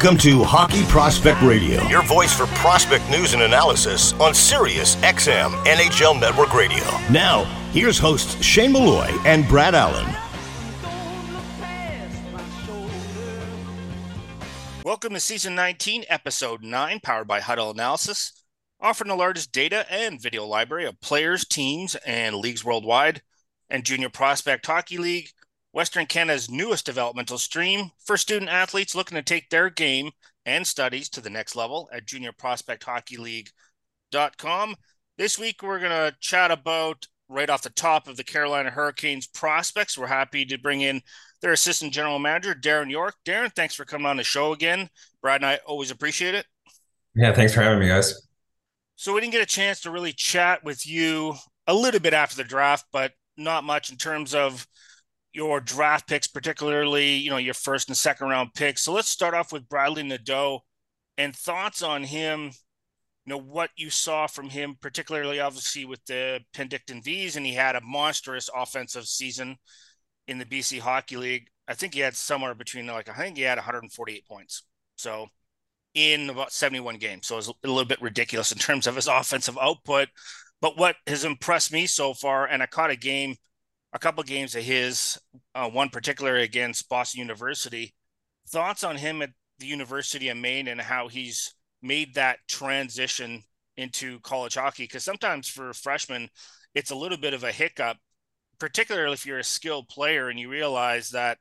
Welcome to Hockey Prospect Radio, your voice for prospect news and analysis on Sirius XM NHL Network Radio. Now, here's hosts Shane Malloy and Brad Allen. Welcome to Season 19, Episode 9, powered by Hudl Analysis, offering the largest data and video library of players, teams, and leagues worldwide, and Junior Prospect Hockey League Western Canada's newest developmental stream for student athletes looking to take their game and studies to the next level at juniorprospecthockeyleague.com. This week, we're going to chat about right off the top of the Carolina Hurricanes prospects. We're happy to bring in their assistant general manager, Darren Yourke. Darren, thanks for coming on the show again. Brad and I always appreciate it. Yeah, thanks for having me, guys. So, we didn't get a chance to really chat with you a little bit after the draft, but not much in terms of your draft picks, particularly, you know, your first and second round picks. So let's start off with Bradley Nadeau and thoughts on him, you know, what you saw from him, particularly obviously with the Penticton Vees, and he had a monstrous offensive season in the BC Hockey League. I think he had somewhere between like I think he had 148 points. So in about 71 games. So it's a little bit ridiculous in terms of his offensive output. But what has impressed me so far, and I caught a game a couple games of his, uh, one particularly against Boston University. Thoughts on him at the University of Maine and how he's made that transition into college hockey? Because sometimes for freshmen, it's a little bit of a hiccup, particularly if you're a skilled player and you realize that,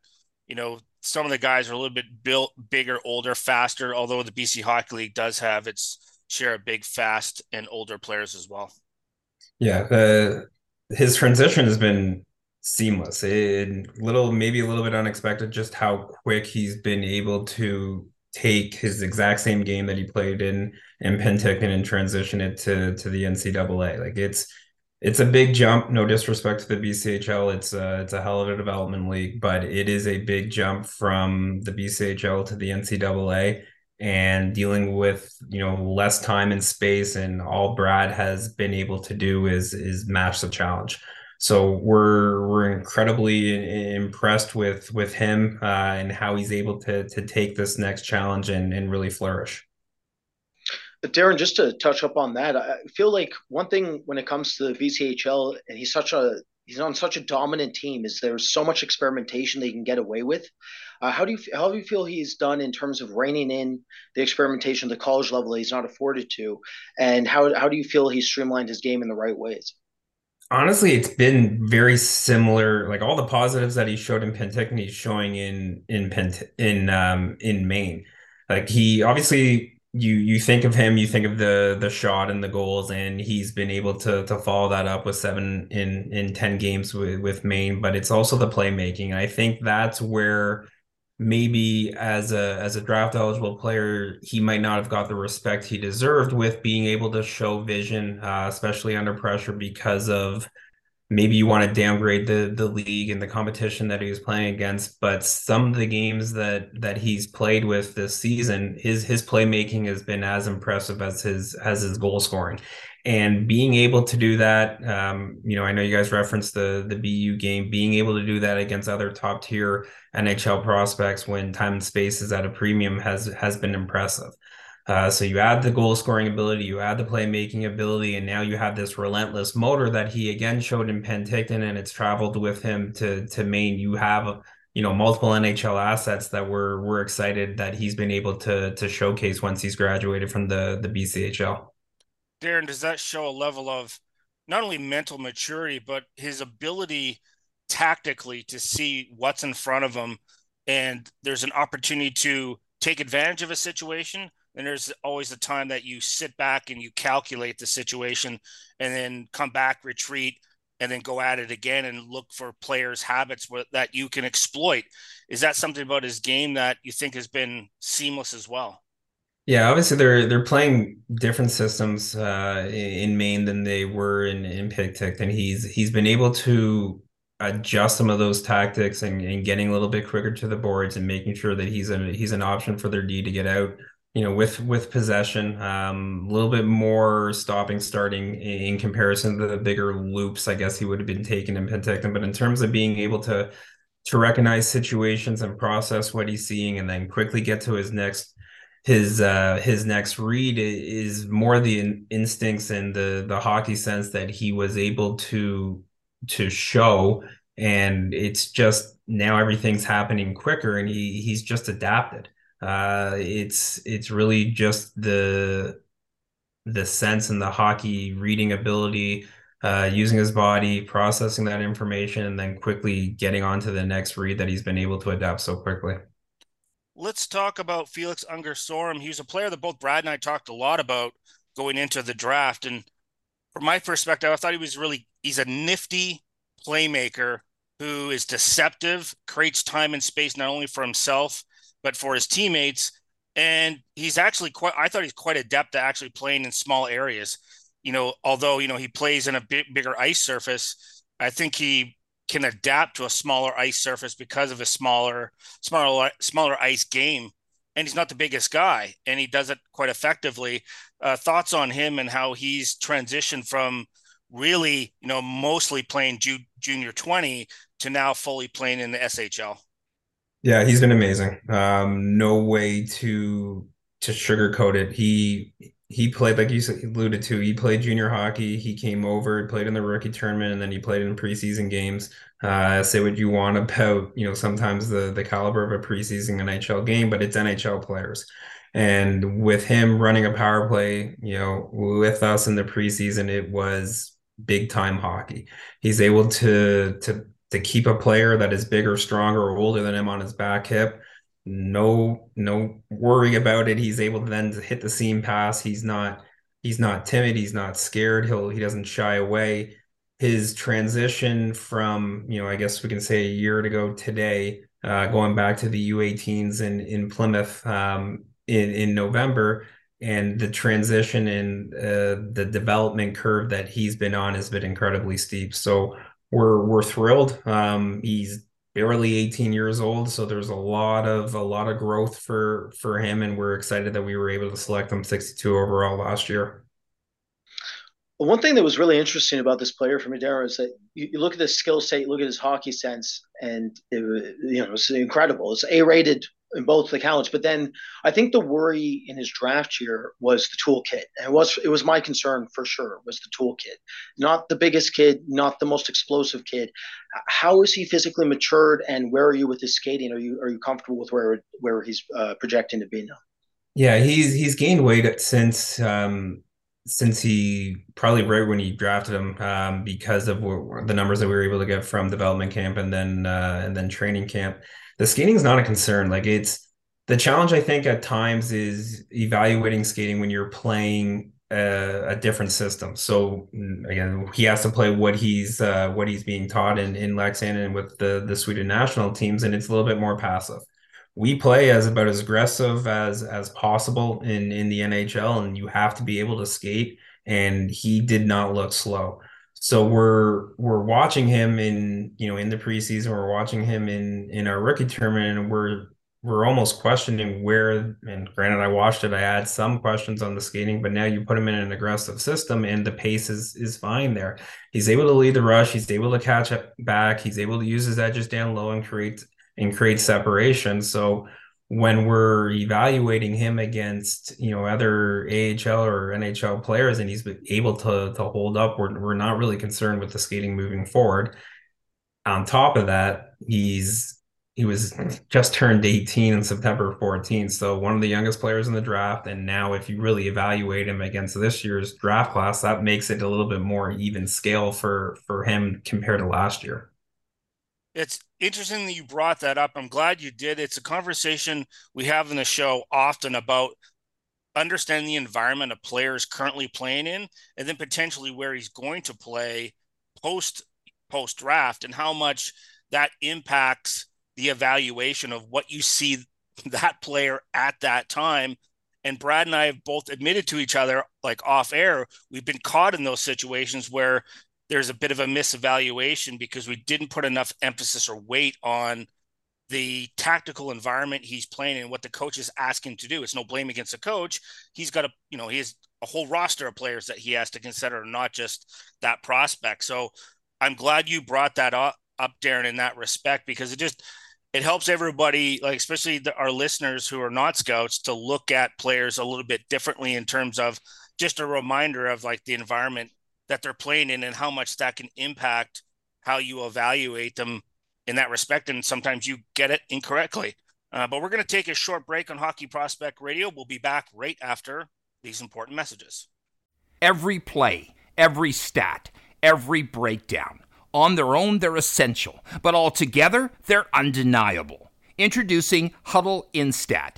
you know, some of the guys are a little bit built bigger, older, faster, although the BC Hockey League does have its share of big, fast, and older players as well. Yeah. Uh, his transition has been seamless. It little maybe a little bit unexpected just how quick he's been able to take his exact same game that he played in in Penticton and transition it to to the NCAA. Like it's it's a big jump. No disrespect to the BCHL, it's a, it's a hell of a development league, but it is a big jump from the BCHL to the NCAA and dealing with you know less time and space and all Brad has been able to do is is match the challenge. So we're we're incredibly impressed with with him uh, and how he's able to to take this next challenge and and really flourish. But Darren, just to touch up on that, I feel like one thing when it comes to the BCHL, and he's such a he's on such a dominant team, is there's so much experimentation they can get away with. Uh, how do you how do you feel he's done in terms of reining in the experimentation at the college level that he's not afforded to, and how how do you feel he's streamlined his game in the right ways? Honestly, it's been very similar. Like all the positives that he showed in Penticton, he's showing in in Pent in um in Maine. Like he obviously you you think of him, you think of the the shot and the goals, and he's been able to to follow that up with seven in in ten games with with Maine. But it's also the playmaking. I think that's where maybe as a as a draft eligible player he might not have got the respect he deserved with being able to show vision uh, especially under pressure because of maybe you want to downgrade the the league and the competition that he was playing against. But some of the games that that he's played with this season his his playmaking has been as impressive as his as his goal scoring and being able to do that um, you know i know you guys referenced the the bu game being able to do that against other top tier nhl prospects when time and space is at a premium has has been impressive. Uh, so you add the goal scoring ability you add the playmaking ability and now you have this relentless motor that he again showed in penticton and it's traveled with him to to maine. You have you know multiple nhl assets that we're we're excited that he's been able to to showcase once he's graduated from the the bchl Darren, does that show a level of not only mental maturity, but his ability tactically to see what's in front of him? And there's an opportunity to take advantage of a situation. And there's always a time that you sit back and you calculate the situation and then come back, retreat, and then go at it again and look for players' habits that you can exploit. Is that something about his game that you think has been seamless as well? Yeah, obviously they're they're playing different systems uh, in Maine than they were in in Penticton, and he's he's been able to adjust some of those tactics and, and getting a little bit quicker to the boards and making sure that he's a he's an option for their D to get out. You know, with with possession, um, a little bit more stopping, starting in, comparison to the bigger loops. I guess he would have been taken in Penticton, but in terms of being able to to recognize situations and process what he's seeing, and then quickly get to his next his uh his next read is more the instincts and the the hockey sense that he was able to to show. And it's just now everything's happening quicker and he he's just adapted. Uh it's it's really just the the sense and the hockey reading ability uh using his body processing that information and then quickly getting on to the next read that he's been able to adapt so quickly let's talk about Felix Unger Sorum. He was a player that both Brad and I talked a lot about going into the draft. And from my perspective, I thought he was really he's a nifty playmaker who is deceptive, creates time and space not only for himself but for his teammates. And he's actually quite I thought he's quite adept at actually playing in small areas. You know, although you know he plays in a bit bigger ice surface, I think he can adapt to a smaller ice surface because of a smaller, smaller, smaller ice game. And he's not the biggest guy, and he does it quite effectively. Uh, thoughts on him and how he's transitioned from really, you know, mostly playing ju- junior twenty to now fully playing in the SHL. Yeah, he's been amazing. Um, no way to to sugarcoat it. He he played like you alluded to he played junior hockey he came over played in the rookie tournament and then he played in preseason games. Uh, say what you want about you know sometimes the the caliber of a preseason nhl game but it's nhl players. And with him running a power play you know with us in the preseason it was big time hockey. He's able to to to keep a player that is bigger stronger or older than him on his back hip no no worry about it. He's able to then hit the seam pass. He's not he's not timid. He's not scared. He'll he doesn't shy away. His transition from you know I guess we can say a year ago today, uh, going back to the U18s in in Plymouth um, in in November, and the transition and uh, the development curve that he's been on has been incredibly steep. So we're we're thrilled. Um, he's barely 18 years old so there's a lot of a lot of growth for for him and we're excited that we were able to select him 62 overall last year one thing that was really interesting about this player for Madera is that you, you look at his skill set, you look at his hockey sense, and it, you know it's incredible. It's A-rated in both accounts. But then I think the worry in his draft year was the toolkit. And it was it was my concern for sure was the toolkit. Not the biggest kid, not the most explosive kid. How is he physically matured and where are you with his skating? Are you are you comfortable with where where he's uh, projecting to be now? Yeah, he's he's gained weight since um since he probably right when he drafted him um, because of the numbers that we were able to get from development camp and then uh, and then training camp the skating is not a concern. Like it's the challenge. I think at times is evaluating skating when you're playing a, a different system. So mm, again, he has to play what he's uh, what he's being taught in in Leksand and with the the Sweden national teams, and it's a little bit more passive. We play as about as aggressive as as possible in in the NHL, and you have to be able to skate. And he did not look slow. So we're we're watching him in you know in the preseason. We're watching him in in our rookie tournament, and we're we're almost questioning where. And granted, I watched it. I had some questions on the skating, but now you put him in an aggressive system, and the pace is is fine there. He's able to lead the rush. He's able to catch back. He's able to use his edges down low and create and create separation. So when we're evaluating him against you know other AHL or NHL players and he's able to to hold up, we're we're not really concerned with the skating moving forward. On top of that, he's he was just turned 18 in September 14th, so one of the youngest players in the draft. And now, if you really evaluate him against this year's draft class, that makes it a little bit more even scale for for him compared to last year. It's interesting that you brought that up. I'm glad you did. It's a conversation we have in the show often about understanding the environment a player is currently playing in, and then potentially where he's going to play post post draft, and how much that impacts the evaluation of what you see that player at that time. And Brad and I have both admitted to each other, like off air, we've been caught in those situations where there's a bit of a misevaluation because we didn't put enough emphasis or weight on the tactical environment he's playing and what the coach is asking to do. It's no blame against the coach. He's got a, you know, he has a whole roster of players that he has to consider, not just that prospect. So I'm glad you brought that up, up Darren, in that respect, because it just, it helps everybody, like especially the, our listeners who are not scouts, to look at players a little bit differently in terms of just a reminder of like the environment that they're playing in and how much that can impact how you evaluate them in that respect. And sometimes you get it incorrectly. Uh, but we're going to take a short break on Hockey Prospect Radio. We'll be back right after these important messages. Every play, every stat, every breakdown. On their own, they're essential, but altogether, they're undeniable. Introducing Hudl Instat,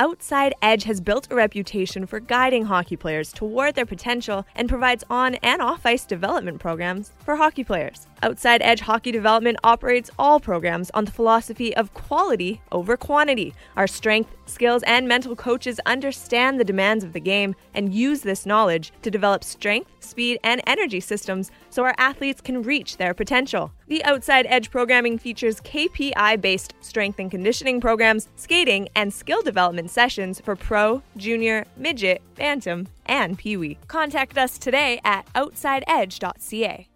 Outside Edge has built a reputation for guiding hockey players toward their potential and provides on and off ice development programs for hockey players. Outside Edge Hockey Development operates all programs on the philosophy of quality over quantity. Our strength, skills, and mental coaches understand the demands of the game and use this knowledge to develop strength, speed, and energy systems so our athletes can reach their potential. The Outside Edge programming features KPI based strength and conditioning programs, skating, and skill development sessions for pro, junior, midget, bantam, and pee wee. Contact us today at outsideedge.ca.